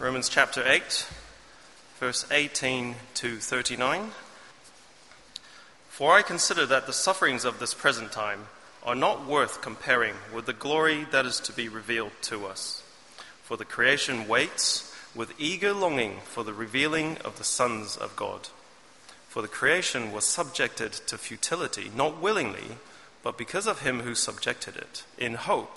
Romans chapter 8, verse 18 to 39. For I consider that the sufferings of this present time are not worth comparing with the glory that is to be revealed to us. For the creation waits with eager longing for the revealing of the sons of God. For the creation was subjected to futility, not willingly, but because of him who subjected it, in hope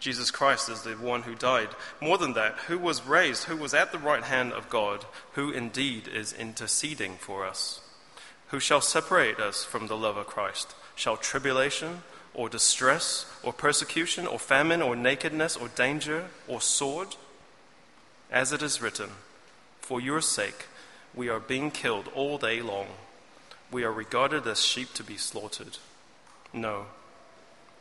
Jesus Christ is the one who died. More than that, who was raised, who was at the right hand of God, who indeed is interceding for us. Who shall separate us from the love of Christ? Shall tribulation? or distress, or persecution, or famine, or nakedness, or danger, or sword? As it is written, For your sake we are being killed all day long. We are regarded as sheep to be slaughtered. No.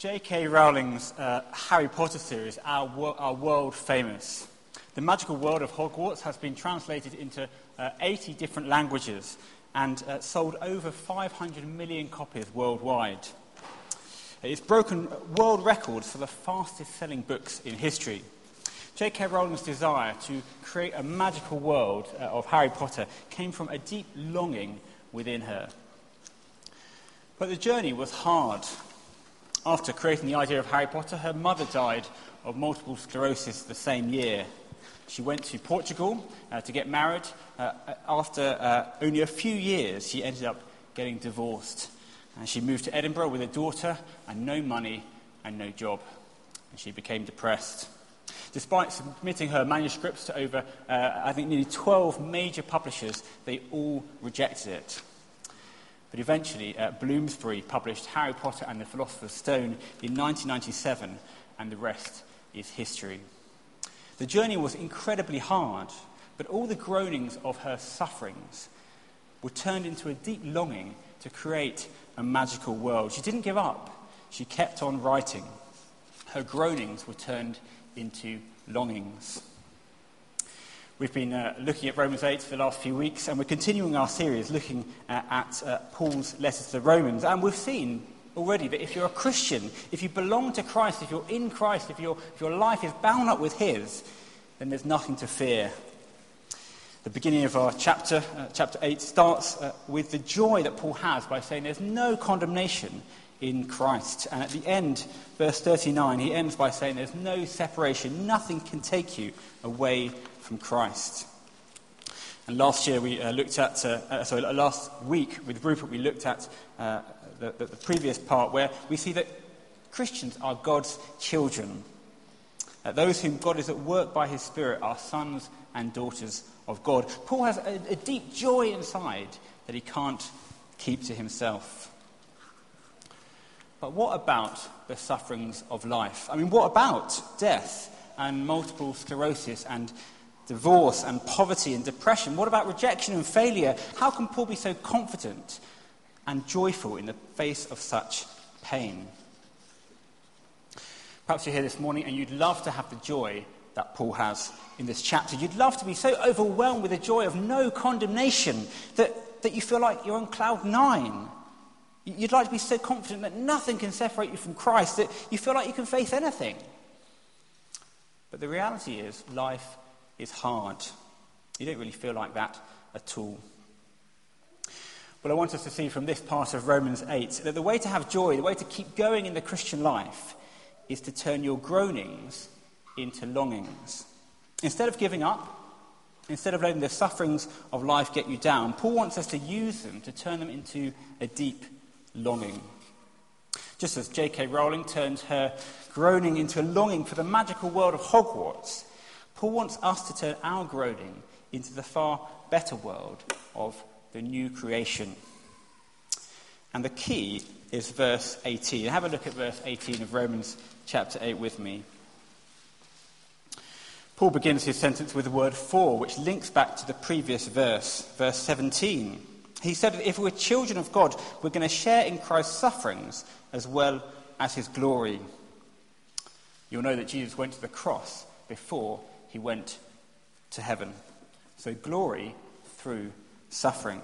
J.K. Rowling's uh, Harry Potter series are, are world famous. The magical world of Hogwarts has been translated into uh, 80 different languages and uh, sold over 500 million copies worldwide. It's broken world records for the fastest selling books in history. J.K. Rowling's desire to create a magical world uh, of Harry Potter came from a deep longing within her. But the journey was hard. After creating the idea of Harry Potter, her mother died of multiple sclerosis the same year. She went to Portugal uh, to get married. Uh, after uh, only a few years, she ended up getting divorced. And she moved to Edinburgh with a daughter and no money and no job. And she became depressed. Despite submitting her manuscripts to over, uh, I think, nearly 12 major publishers, they all rejected it. But eventually, uh, Bloomsbury published Harry Potter and the Philosopher's Stone in 1997, and the rest is history. The journey was incredibly hard, but all the groanings of her sufferings were turned into a deep longing to create a magical world. She didn't give up, she kept on writing. Her groanings were turned into longings. We've been uh, looking at Romans 8 for the last few weeks, and we're continuing our series looking uh, at uh, Paul's letters to the Romans. And we've seen already that if you're a Christian, if you belong to Christ, if you're in Christ, if, your if your life is bound up with His, then there's nothing to fear. The beginning of our chapter, uh, chapter 8, starts uh, with the joy that Paul has by saying there's no condemnation in Christ. And at the end, verse 39, he ends by saying, There's no separation, nothing can take you away from Christ. And last year we uh, looked at, uh, uh, sorry, last week with Rupert, we looked at uh, the, the, the previous part where we see that Christians are God's children. Uh, those whom God is at work by his Spirit are sons and daughters of God. Paul has a, a deep joy inside that he can't keep to himself. But what about the sufferings of life? I mean, what about death and multiple sclerosis and divorce and poverty and depression? What about rejection and failure? How can Paul be so confident and joyful in the face of such pain? Perhaps you're here this morning and you'd love to have the joy that Paul has in this chapter. You'd love to be so overwhelmed with the joy of no condemnation that, that you feel like you're on cloud nine. You'd like to be so confident that nothing can separate you from Christ, that you feel like you can face anything. But the reality is, life is hard. You don't really feel like that at all. But I want us to see from this part of Romans 8 that the way to have joy, the way to keep going in the Christian life, is to turn your groanings into longings. Instead of giving up, instead of letting the sufferings of life get you down, Paul wants us to use them to turn them into a deep longing. Just as J.K. Rowling turned her groaning into a longing for the magical world of Hogwarts, Paul wants us to turn our groaning into the far better world of the new creation. And the key is verse 18. Have a look at verse 18 of Romans chapter 8 with me. Paul begins his sentence with the word for, which links back to the previous verse, verse 17. He said that if we're children of God, we're going to share in Christ's sufferings as well as his glory. You'll know that Jesus went to the cross before he went to heaven. So, glory through suffering.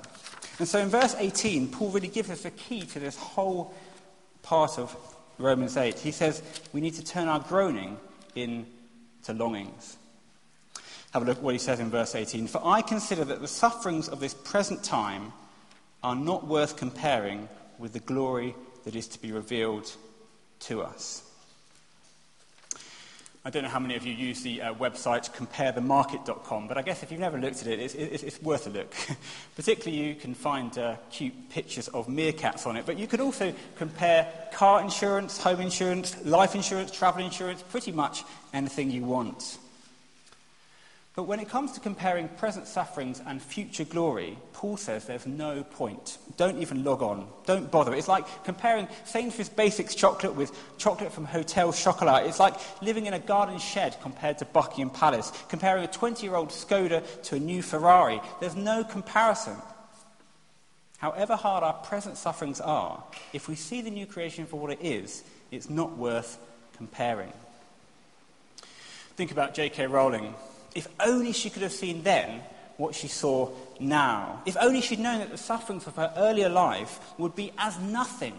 And so, in verse 18, Paul really gives us the key to this whole part of Romans 8. He says we need to turn our groaning into longings. Have a look at what he says in verse 18. For I consider that the sufferings of this present time are not worth comparing with the glory that is to be revealed to us. I don't know how many of you use the uh, website comparethemarket.com, but I guess if you've never looked at it, it's, it's, it's worth a look. Particularly, you can find uh, cute pictures of meerkats on it, but you can also compare car insurance, home insurance, life insurance, travel insurance, pretty much anything you want. But when it comes to comparing present sufferings and future glory, Paul says there's no point. Don't even log on. Don't bother. It's like comparing Sainsbury's Basics chocolate with chocolate from Hotel Chocolat. It's like living in a garden shed compared to Buckingham Palace. Comparing a 20 year old Skoda to a new Ferrari. There's no comparison. However hard our present sufferings are, if we see the new creation for what it is, it's not worth comparing. Think about J.K. Rowling. If only she could have seen then what she saw now. If only she'd known that the sufferings of her earlier life would be as nothing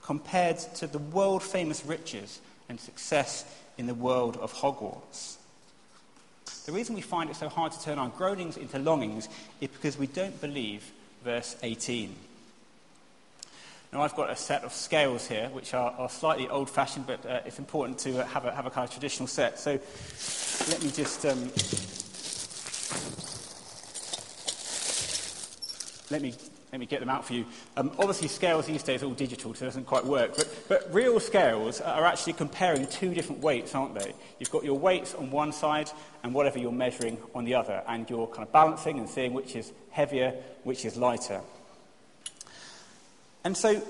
compared to the world famous riches and success in the world of Hogwarts. The reason we find it so hard to turn our groanings into longings is because we don't believe verse 18. Now, I've got a set of scales here, which are, are slightly old fashioned, but uh, it's important to uh, have, a, have a kind of traditional set. So let me just. Um, let me let me get them out for you. Um, obviously, scales these days are all digital, so it doesn't quite work. But, but real scales are actually comparing two different weights, aren't they? You've got your weights on one side and whatever you're measuring on the other, and you're kind of balancing and seeing which is heavier, which is lighter. And so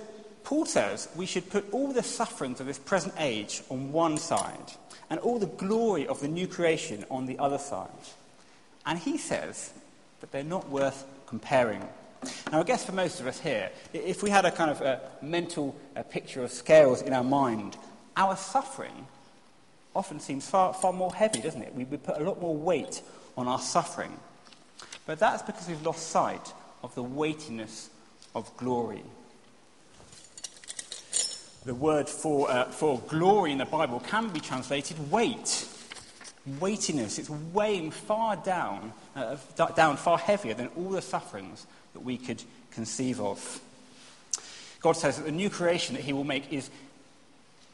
Paul says we should put all the sufferings of this present age on one side and all the glory of the new creation on the other side. And he says that they're not worth comparing. Now, I guess for most of us here, if we had a kind of a mental a picture of scales in our mind, our suffering often seems far, far more heavy, doesn't it? We, we put a lot more weight on our suffering. But that's because we've lost sight of the weightiness of glory. The word for, uh, for glory in the Bible can be translated weight. Weightiness. It's weighing far down, uh, down, far heavier than all the sufferings that we could conceive of. God says that the new creation that he will make is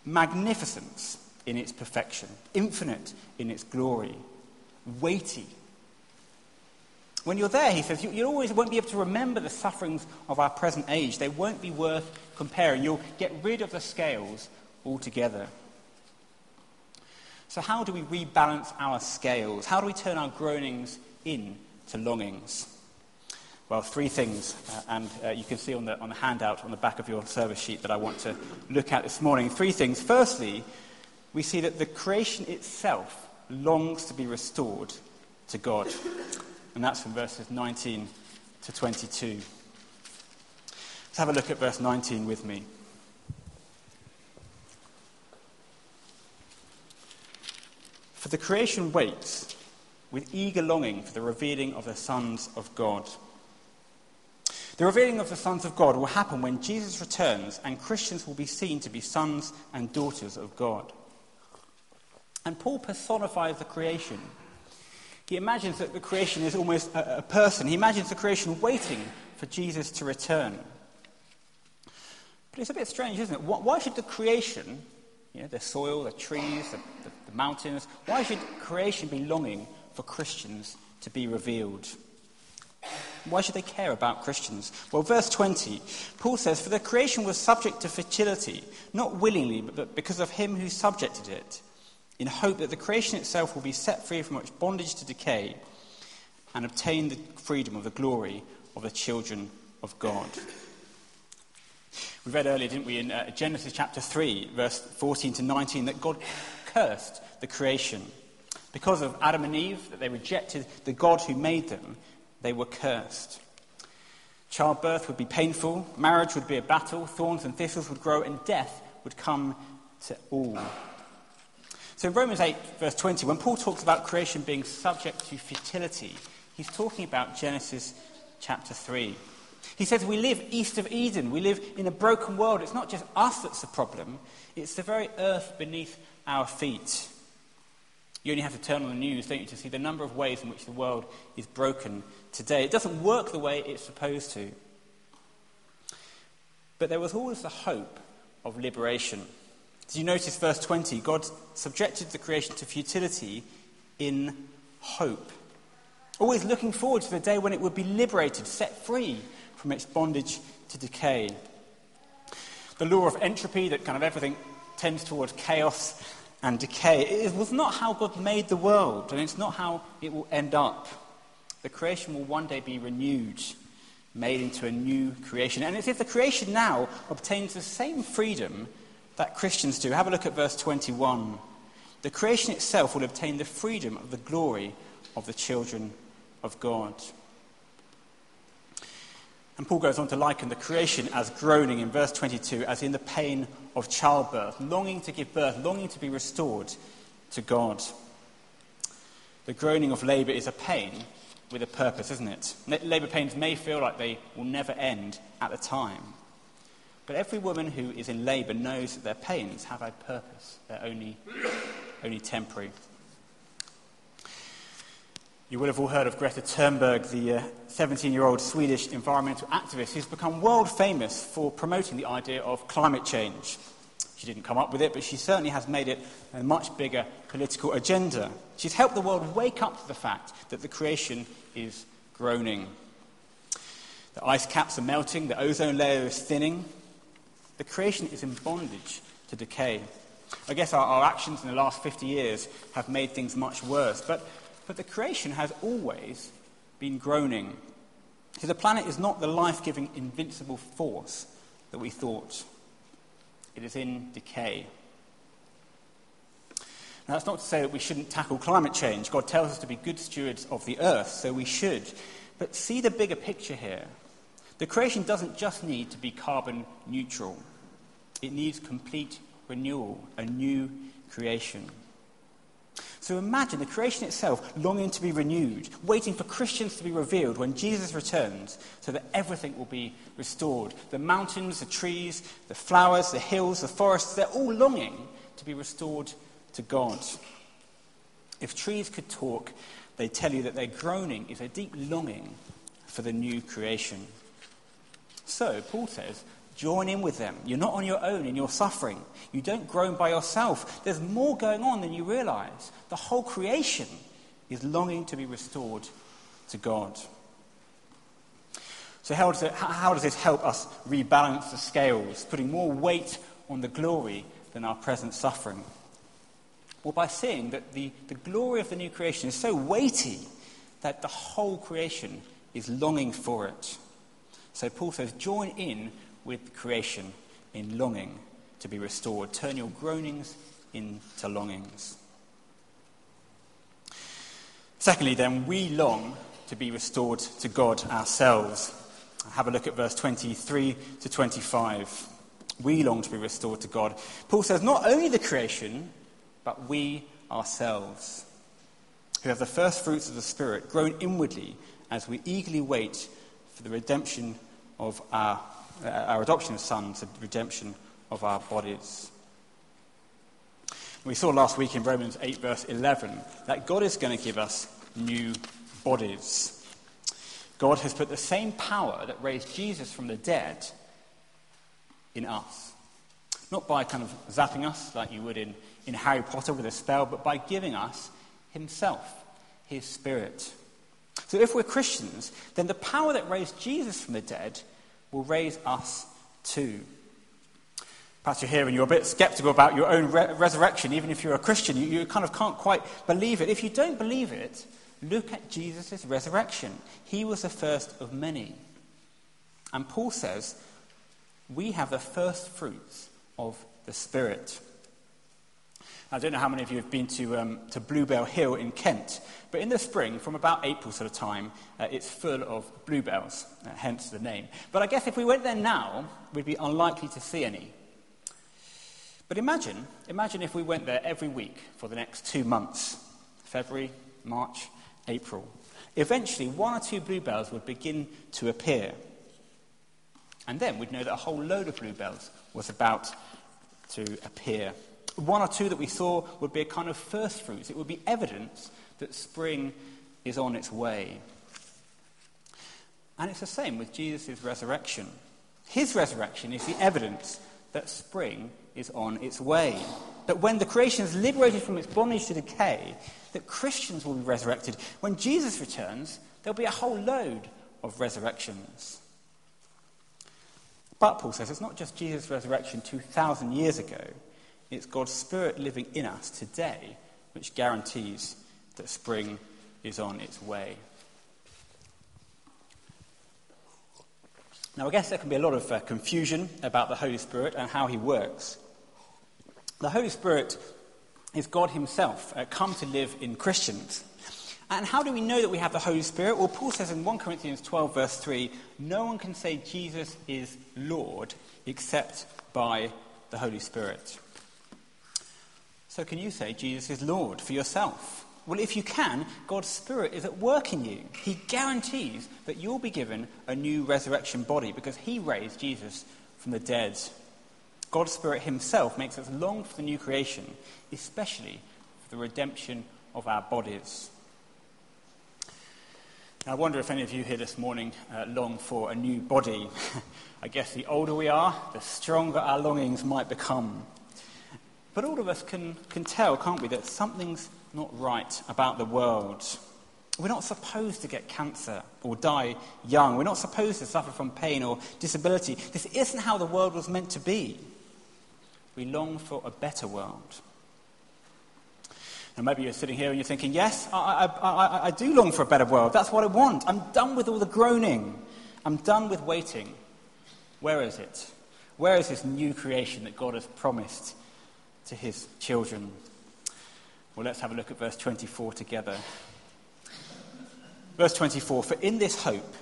magnificence in its perfection, infinite in its glory, weighty. When you're there, he says, you, you always won't be able to remember the sufferings of our present age. They won't be worth comparing. You'll get rid of the scales altogether. So, how do we rebalance our scales? How do we turn our groanings into longings? Well, three things, uh, and uh, you can see on the, on the handout on the back of your service sheet that I want to look at this morning. Three things. Firstly, we see that the creation itself longs to be restored to God. And that's from verses 19 to 22. Let's have a look at verse 19 with me. For the creation waits with eager longing for the revealing of the sons of God. The revealing of the sons of God will happen when Jesus returns and Christians will be seen to be sons and daughters of God. And Paul personifies the creation. He imagines that the creation is almost a, a person. He imagines the creation waiting for Jesus to return. But it's a bit strange, isn't it? Why should the creation, you know, the soil, the trees, the, the, the mountains, why should creation be longing for Christians to be revealed? Why should they care about Christians? Well, verse 20, Paul says, For the creation was subject to fertility, not willingly, but because of him who subjected it in hope that the creation itself will be set free from its bondage to decay and obtain the freedom of the glory of the children of God. We read earlier, didn't we, in uh, Genesis chapter 3, verse 14 to 19, that God cursed the creation. Because of Adam and Eve, that they rejected the God who made them, they were cursed. Childbirth would be painful, marriage would be a battle, thorns and thistles would grow, and death would come to all. So in Romans 8, verse 20, when Paul talks about creation being subject to futility, he's talking about Genesis chapter 3. He says we live east of Eden. We live in a broken world. It's not just us that's the problem, it's the very earth beneath our feet. You only have to turn on the news, don't you, to see the number of ways in which the world is broken today. It doesn't work the way it's supposed to. But there was always the hope of liberation. Did you notice verse 20? God subjected the creation to futility in hope. Always looking forward to the day when it would be liberated, set free from its bondage to decay. The law of entropy, that kind of everything tends towards chaos and decay, it was not how God made the world, and it's not how it will end up. The creation will one day be renewed, made into a new creation. And it's if the creation now obtains the same freedom that Christians do. Have a look at verse 21. The creation itself will obtain the freedom of the glory of the children of God. And Paul goes on to liken the creation as groaning in verse 22 as in the pain of childbirth, longing to give birth, longing to be restored to God. The groaning of labour is a pain with a purpose, isn't it? Labour pains may feel like they will never end at the time. But every woman who is in labour knows that their pains have a purpose. They're only, only temporary. You will have all heard of Greta Thunberg, the 17 uh, year old Swedish environmental activist who's become world famous for promoting the idea of climate change. She didn't come up with it, but she certainly has made it a much bigger political agenda. She's helped the world wake up to the fact that the creation is groaning. The ice caps are melting, the ozone layer is thinning, the creation is in bondage to decay. I guess our, our actions in the last 50 years have made things much worse, but, but the creation has always been groaning. So the planet is not the life giving, invincible force that we thought, it is in decay. Now, that's not to say that we shouldn't tackle climate change. God tells us to be good stewards of the earth, so we should. But see the bigger picture here. The creation doesn't just need to be carbon neutral, it needs complete renewal, a new creation. So imagine the creation itself longing to be renewed, waiting for Christians to be revealed when Jesus returns, so that everything will be restored. The mountains, the trees, the flowers, the hills, the forests, they're all longing to be restored to God. If trees could talk, they'd tell you that their groaning is a deep longing for the new creation. So, Paul says, Join in with them. You're not on your own in your suffering. You don't groan by yourself. There's more going on than you realize. The whole creation is longing to be restored to God. So, how does, it, how does this help us rebalance the scales, putting more weight on the glory than our present suffering? Well, by seeing that the, the glory of the new creation is so weighty that the whole creation is longing for it. So, Paul says, join in with creation in longing to be restored. Turn your groanings into longings. Secondly, then, we long to be restored to God ourselves. Have a look at verse 23 to 25. We long to be restored to God. Paul says, not only the creation, but we ourselves, who have the first fruits of the Spirit, groan inwardly as we eagerly wait for the redemption of our, uh, our adoption of sons, the redemption of our bodies. We saw last week in Romans 8, verse 11, that God is going to give us new bodies. God has put the same power that raised Jesus from the dead in us. Not by kind of zapping us like you would in, in Harry Potter with a spell, but by giving us Himself, His Spirit. So if we're Christians, then the power that raised Jesus from the dead will raise us too. Perhaps you're here and you're a bit skeptical about your own re- resurrection, even if you're a Christian. You, you kind of can't quite believe it. If you don't believe it, look at Jesus' resurrection. He was the first of many. And Paul says, we have the first fruits of the Spirit. I don't know how many of you have been to, um, to Bluebell Hill in Kent, but in the spring, from about April sort of time, uh, it's full of bluebells, uh, hence the name. But I guess if we went there now, we'd be unlikely to see any. But imagine, imagine if we went there every week for the next two months February, March, April. Eventually, one or two bluebells would begin to appear. And then we'd know that a whole load of bluebells was about to appear. One or two that we saw would be a kind of first fruits. It would be evidence that spring is on its way. And it's the same with Jesus' resurrection. His resurrection is the evidence that spring is on its way. That when the creation is liberated from its bondage to decay, that Christians will be resurrected. When Jesus returns, there'll be a whole load of resurrections. But Paul says it's not just Jesus' resurrection 2,000 years ago, it's God's Spirit living in us today which guarantees that spring is on its way. Now, I guess there can be a lot of uh, confusion about the Holy Spirit and how he works. The Holy Spirit is God Himself uh, come to live in Christians. And how do we know that we have the Holy Spirit? Well, Paul says in 1 Corinthians 12, verse 3 no one can say Jesus is Lord except by the Holy Spirit. So, can you say Jesus is Lord for yourself? Well, if you can, God's Spirit is at work in you. He guarantees that you'll be given a new resurrection body because He raised Jesus from the dead. God's Spirit Himself makes us long for the new creation, especially for the redemption of our bodies. I wonder if any of you here this morning uh, long for a new body. I guess the older we are, the stronger our longings might become. But all of us can, can tell, can't we, that something's not right about the world. We're not supposed to get cancer or die young. We're not supposed to suffer from pain or disability. This isn't how the world was meant to be. We long for a better world. And maybe you're sitting here and you're thinking, yes, I, I, I, I do long for a better world. That's what I want. I'm done with all the groaning. I'm done with waiting. Where is it? Where is this new creation that God has promised to his children? Well, let's have a look at verse 24 together. Verse 24 For in this hope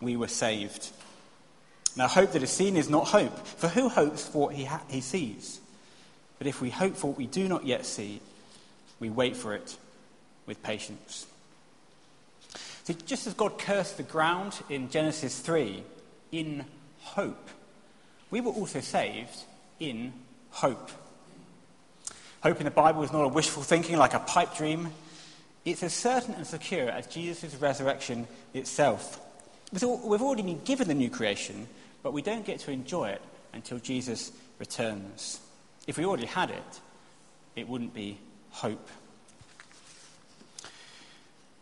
we were saved. Now, hope that is seen is not hope, for who hopes for what he, ha- he sees? But if we hope for what we do not yet see, we wait for it with patience. So, just as God cursed the ground in Genesis 3 in hope, we were also saved in hope. Hope in the Bible is not a wishful thinking like a pipe dream. It's as certain and secure as Jesus' resurrection itself. We've already been given the new creation, but we don't get to enjoy it until Jesus returns. If we already had it, it wouldn't be hope.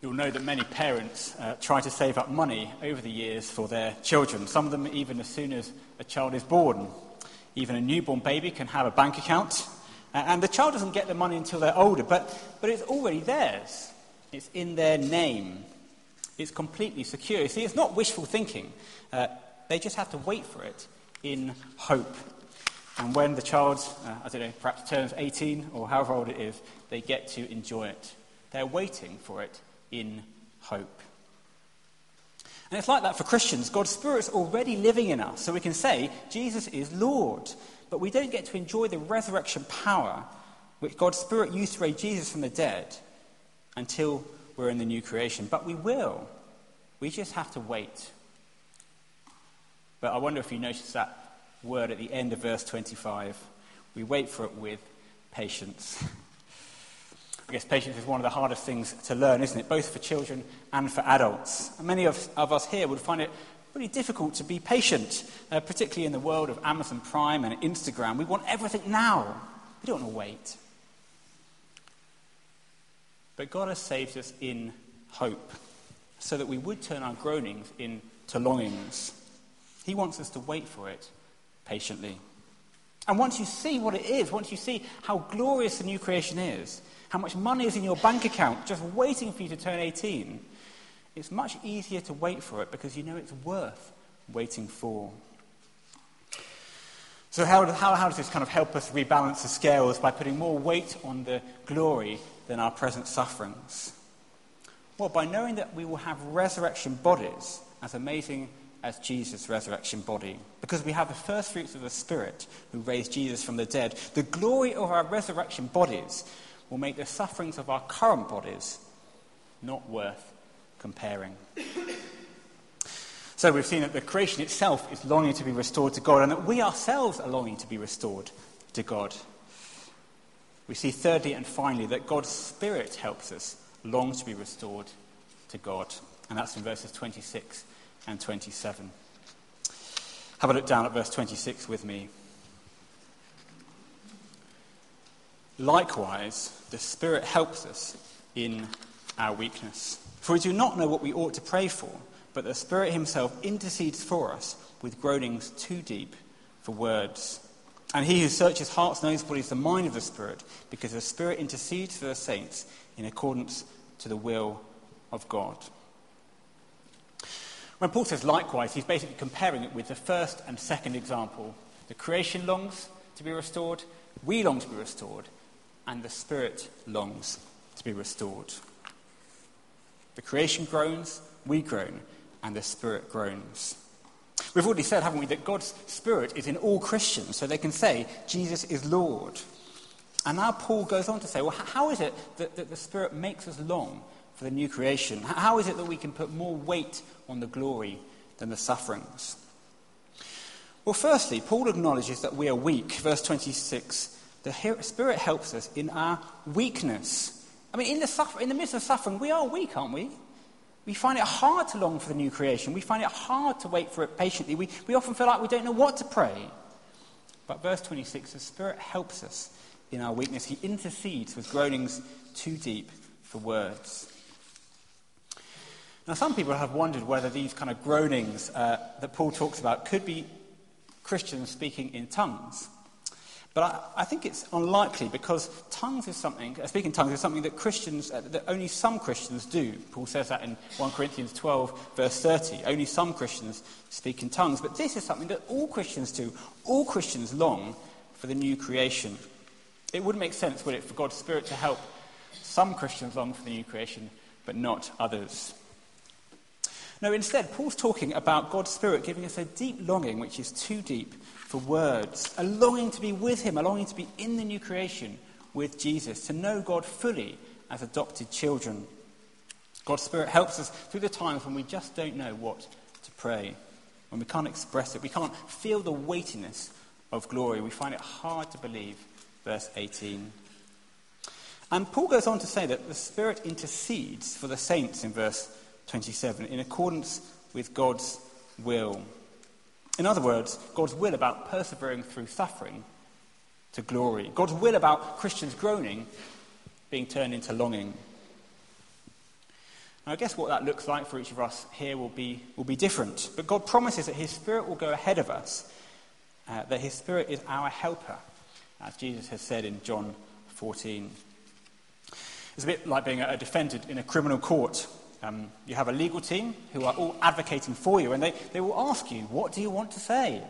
You'll know that many parents uh, try to save up money over the years for their children, some of them even as soon as a child is born. Even a newborn baby can have a bank account, and the child doesn't get the money until they're older, but, but it's already theirs. It's in their name. It's completely secure. You see, it's not wishful thinking. Uh, they just have to wait for it in hope. And when the child, uh, I don't know, perhaps turns 18 or however old it is, they get to enjoy it. They're waiting for it in hope. And it's like that for Christians. God's Spirit's already living in us, so we can say, Jesus is Lord. But we don't get to enjoy the resurrection power which God's Spirit used to raise Jesus from the dead until we're in the new creation. But we will. We just have to wait. But I wonder if you notice that word at the end of verse 25. We wait for it with patience. I guess patience is one of the hardest things to learn, isn't it? Both for children and for adults. And many of, of us here would find it really difficult to be patient, uh, particularly in the world of Amazon Prime and Instagram. We want everything now, we don't want to wait. But God has saved us in hope, so that we would turn our groanings into longings. He wants us to wait for it patiently. And once you see what it is, once you see how glorious the new creation is, how much money is in your bank account just waiting for you to turn 18, it's much easier to wait for it because you know it's worth waiting for. So, how, how, how does this kind of help us rebalance the scales by putting more weight on the glory than our present sufferings? Well, by knowing that we will have resurrection bodies as amazing as Jesus' resurrection body. Because we have the first fruits of the Spirit who raised Jesus from the dead. The glory of our resurrection bodies will make the sufferings of our current bodies not worth comparing. so we've seen that the creation itself is longing to be restored to God, and that we ourselves are longing to be restored to God. We see, thirdly and finally, that God's Spirit helps us long to be restored to God. And that's in verses 26 and 27. Have a look down at verse 26 with me. Likewise, the Spirit helps us in our weakness. For we do not know what we ought to pray for, but the Spirit Himself intercedes for us with groanings too deep for words. And He who searches hearts knows what is the mind of the Spirit, because the Spirit intercedes for the saints in accordance to the will of God. When Paul says likewise, he's basically comparing it with the first and second example. The creation longs to be restored, we long to be restored, and the Spirit longs to be restored. The creation groans, we groan, and the Spirit groans. We've already said, haven't we, that God's Spirit is in all Christians, so they can say, Jesus is Lord. And now Paul goes on to say, well, how is it that, that the Spirit makes us long for the new creation? How is it that we can put more weight on the glory than the sufferings? Well, firstly, Paul acknowledges that we are weak. Verse 26 the Spirit helps us in our weakness. I mean, in the, suffer- in the midst of suffering, we are weak, aren't we? We find it hard to long for the new creation. We find it hard to wait for it patiently. We, we often feel like we don't know what to pray. But verse 26 the Spirit helps us in our weakness. He intercedes with groanings too deep for words. Now, some people have wondered whether these kind of groanings uh, that Paul talks about could be Christians speaking in tongues. But I, I, think it's unlikely because tongues is something, uh, speaking tongues is something that Christians, uh, that only some Christians do. Paul says that in 1 Corinthians 12, verse 30. Only some Christians speak in tongues. But this is something that all Christians do. All Christians long for the new creation. It wouldn't make sense, would it, for God's Spirit to help some Christians long for the new creation, but not others. No, instead, Paul's talking about God's Spirit giving us a deep longing which is too deep for words, a longing to be with Him, a longing to be in the new creation with Jesus, to know God fully as adopted children. God's Spirit helps us through the times when we just don't know what to pray, when we can't express it, we can't feel the weightiness of glory. We find it hard to believe. Verse 18. And Paul goes on to say that the Spirit intercedes for the saints in verse 27 in accordance with God's will. In other words, God's will about persevering through suffering to glory. God's will about Christians groaning being turned into longing. Now, I guess what that looks like for each of us here will be, will be different. But God promises that His Spirit will go ahead of us, uh, that His Spirit is our helper, as Jesus has said in John 14. It's a bit like being a defendant in a criminal court. Um, you have a legal team who are all advocating for you, and they, they will ask you, What do you want to say?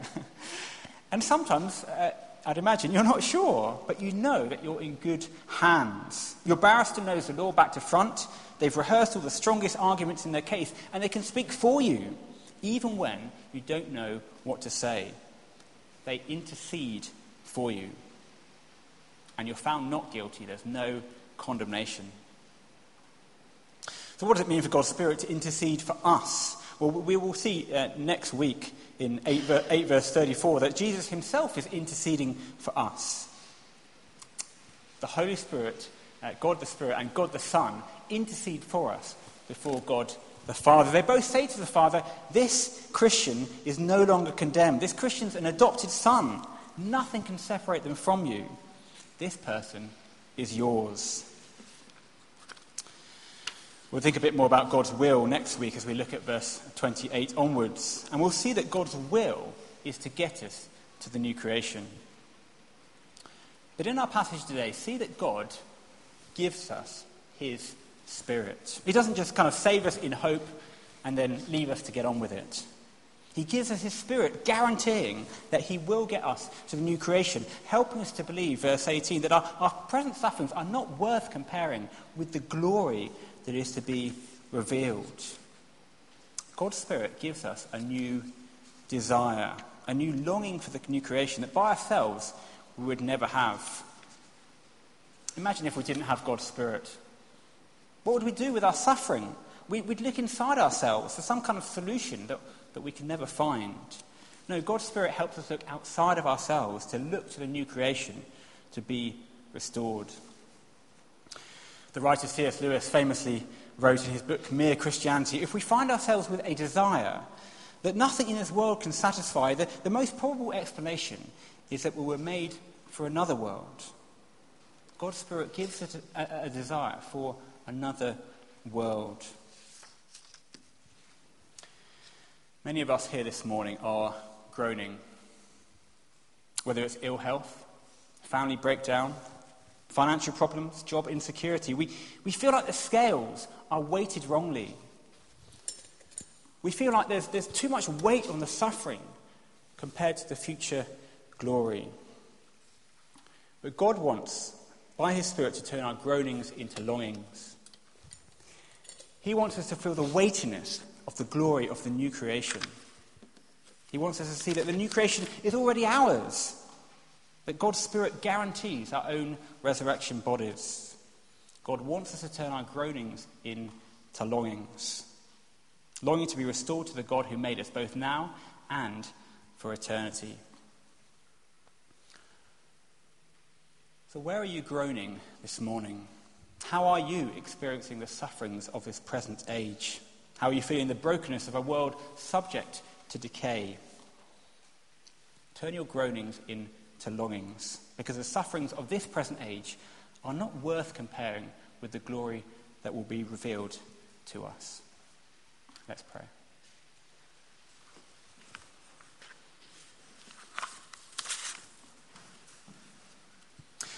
and sometimes, uh, I'd imagine, you're not sure, but you know that you're in good hands. Your barrister knows the law back to front, they've rehearsed all the strongest arguments in their case, and they can speak for you, even when you don't know what to say. They intercede for you. And you're found not guilty, there's no condemnation. So, what does it mean for God's Spirit to intercede for us? Well, we will see uh, next week in 8, 8 verse 34 that Jesus himself is interceding for us. The Holy Spirit, uh, God the Spirit, and God the Son intercede for us before God the Father. They both say to the Father, This Christian is no longer condemned. This Christian's an adopted son. Nothing can separate them from you. This person is yours. We'll think a bit more about God's will next week as we look at verse 28 onwards. And we'll see that God's will is to get us to the new creation. But in our passage today, see that God gives us his spirit. He doesn't just kind of save us in hope and then leave us to get on with it. He gives us his spirit, guaranteeing that he will get us to the new creation, helping us to believe, verse 18, that our, our present sufferings are not worth comparing with the glory that is to be revealed. God's Spirit gives us a new desire, a new longing for the new creation that by ourselves we would never have. Imagine if we didn't have God's Spirit. What would we do with our suffering? We, would look inside ourselves for some kind of solution that, that we can never find. No, God's Spirit helps us look outside of ourselves to look to the new creation to be restored. The writer C.S. Lewis famously wrote in his book Mere Christianity if we find ourselves with a desire that nothing in this world can satisfy, the, the most probable explanation is that we were made for another world. God's Spirit gives us a, a, a desire for another world. Many of us here this morning are groaning, whether it's ill health, family breakdown, financial problems, job insecurity. We, we feel like the scales are weighted wrongly. We feel like there's, there's too much weight on the suffering compared to the future glory. But God wants, by His Spirit, to turn our groanings into longings. He wants us to feel the weightiness of the glory of the new creation. He wants us to see that the new creation is already ours that God's Spirit guarantees our own resurrection bodies. God wants us to turn our groanings into longings. Longing to be restored to the God who made us, both now and for eternity. So, where are you groaning this morning? How are you experiencing the sufferings of this present age? How are you feeling the brokenness of a world subject to decay? Turn your groanings in to longings, because the sufferings of this present age are not worth comparing with the glory that will be revealed to us. Let's pray.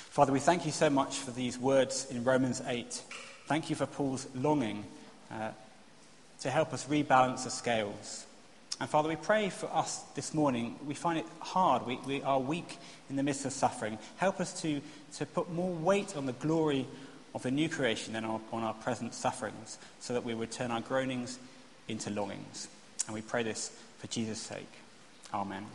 Father, we thank you so much for these words in Romans 8. Thank you for Paul's longing uh, to help us rebalance the scales and Father, we pray for us this morning. We find it hard. We, we are weak in the midst of suffering. Help us to, to put more weight on the glory of the new creation than on our present sufferings, so that we would turn our groanings into longings. And we pray this for Jesus' sake. Amen.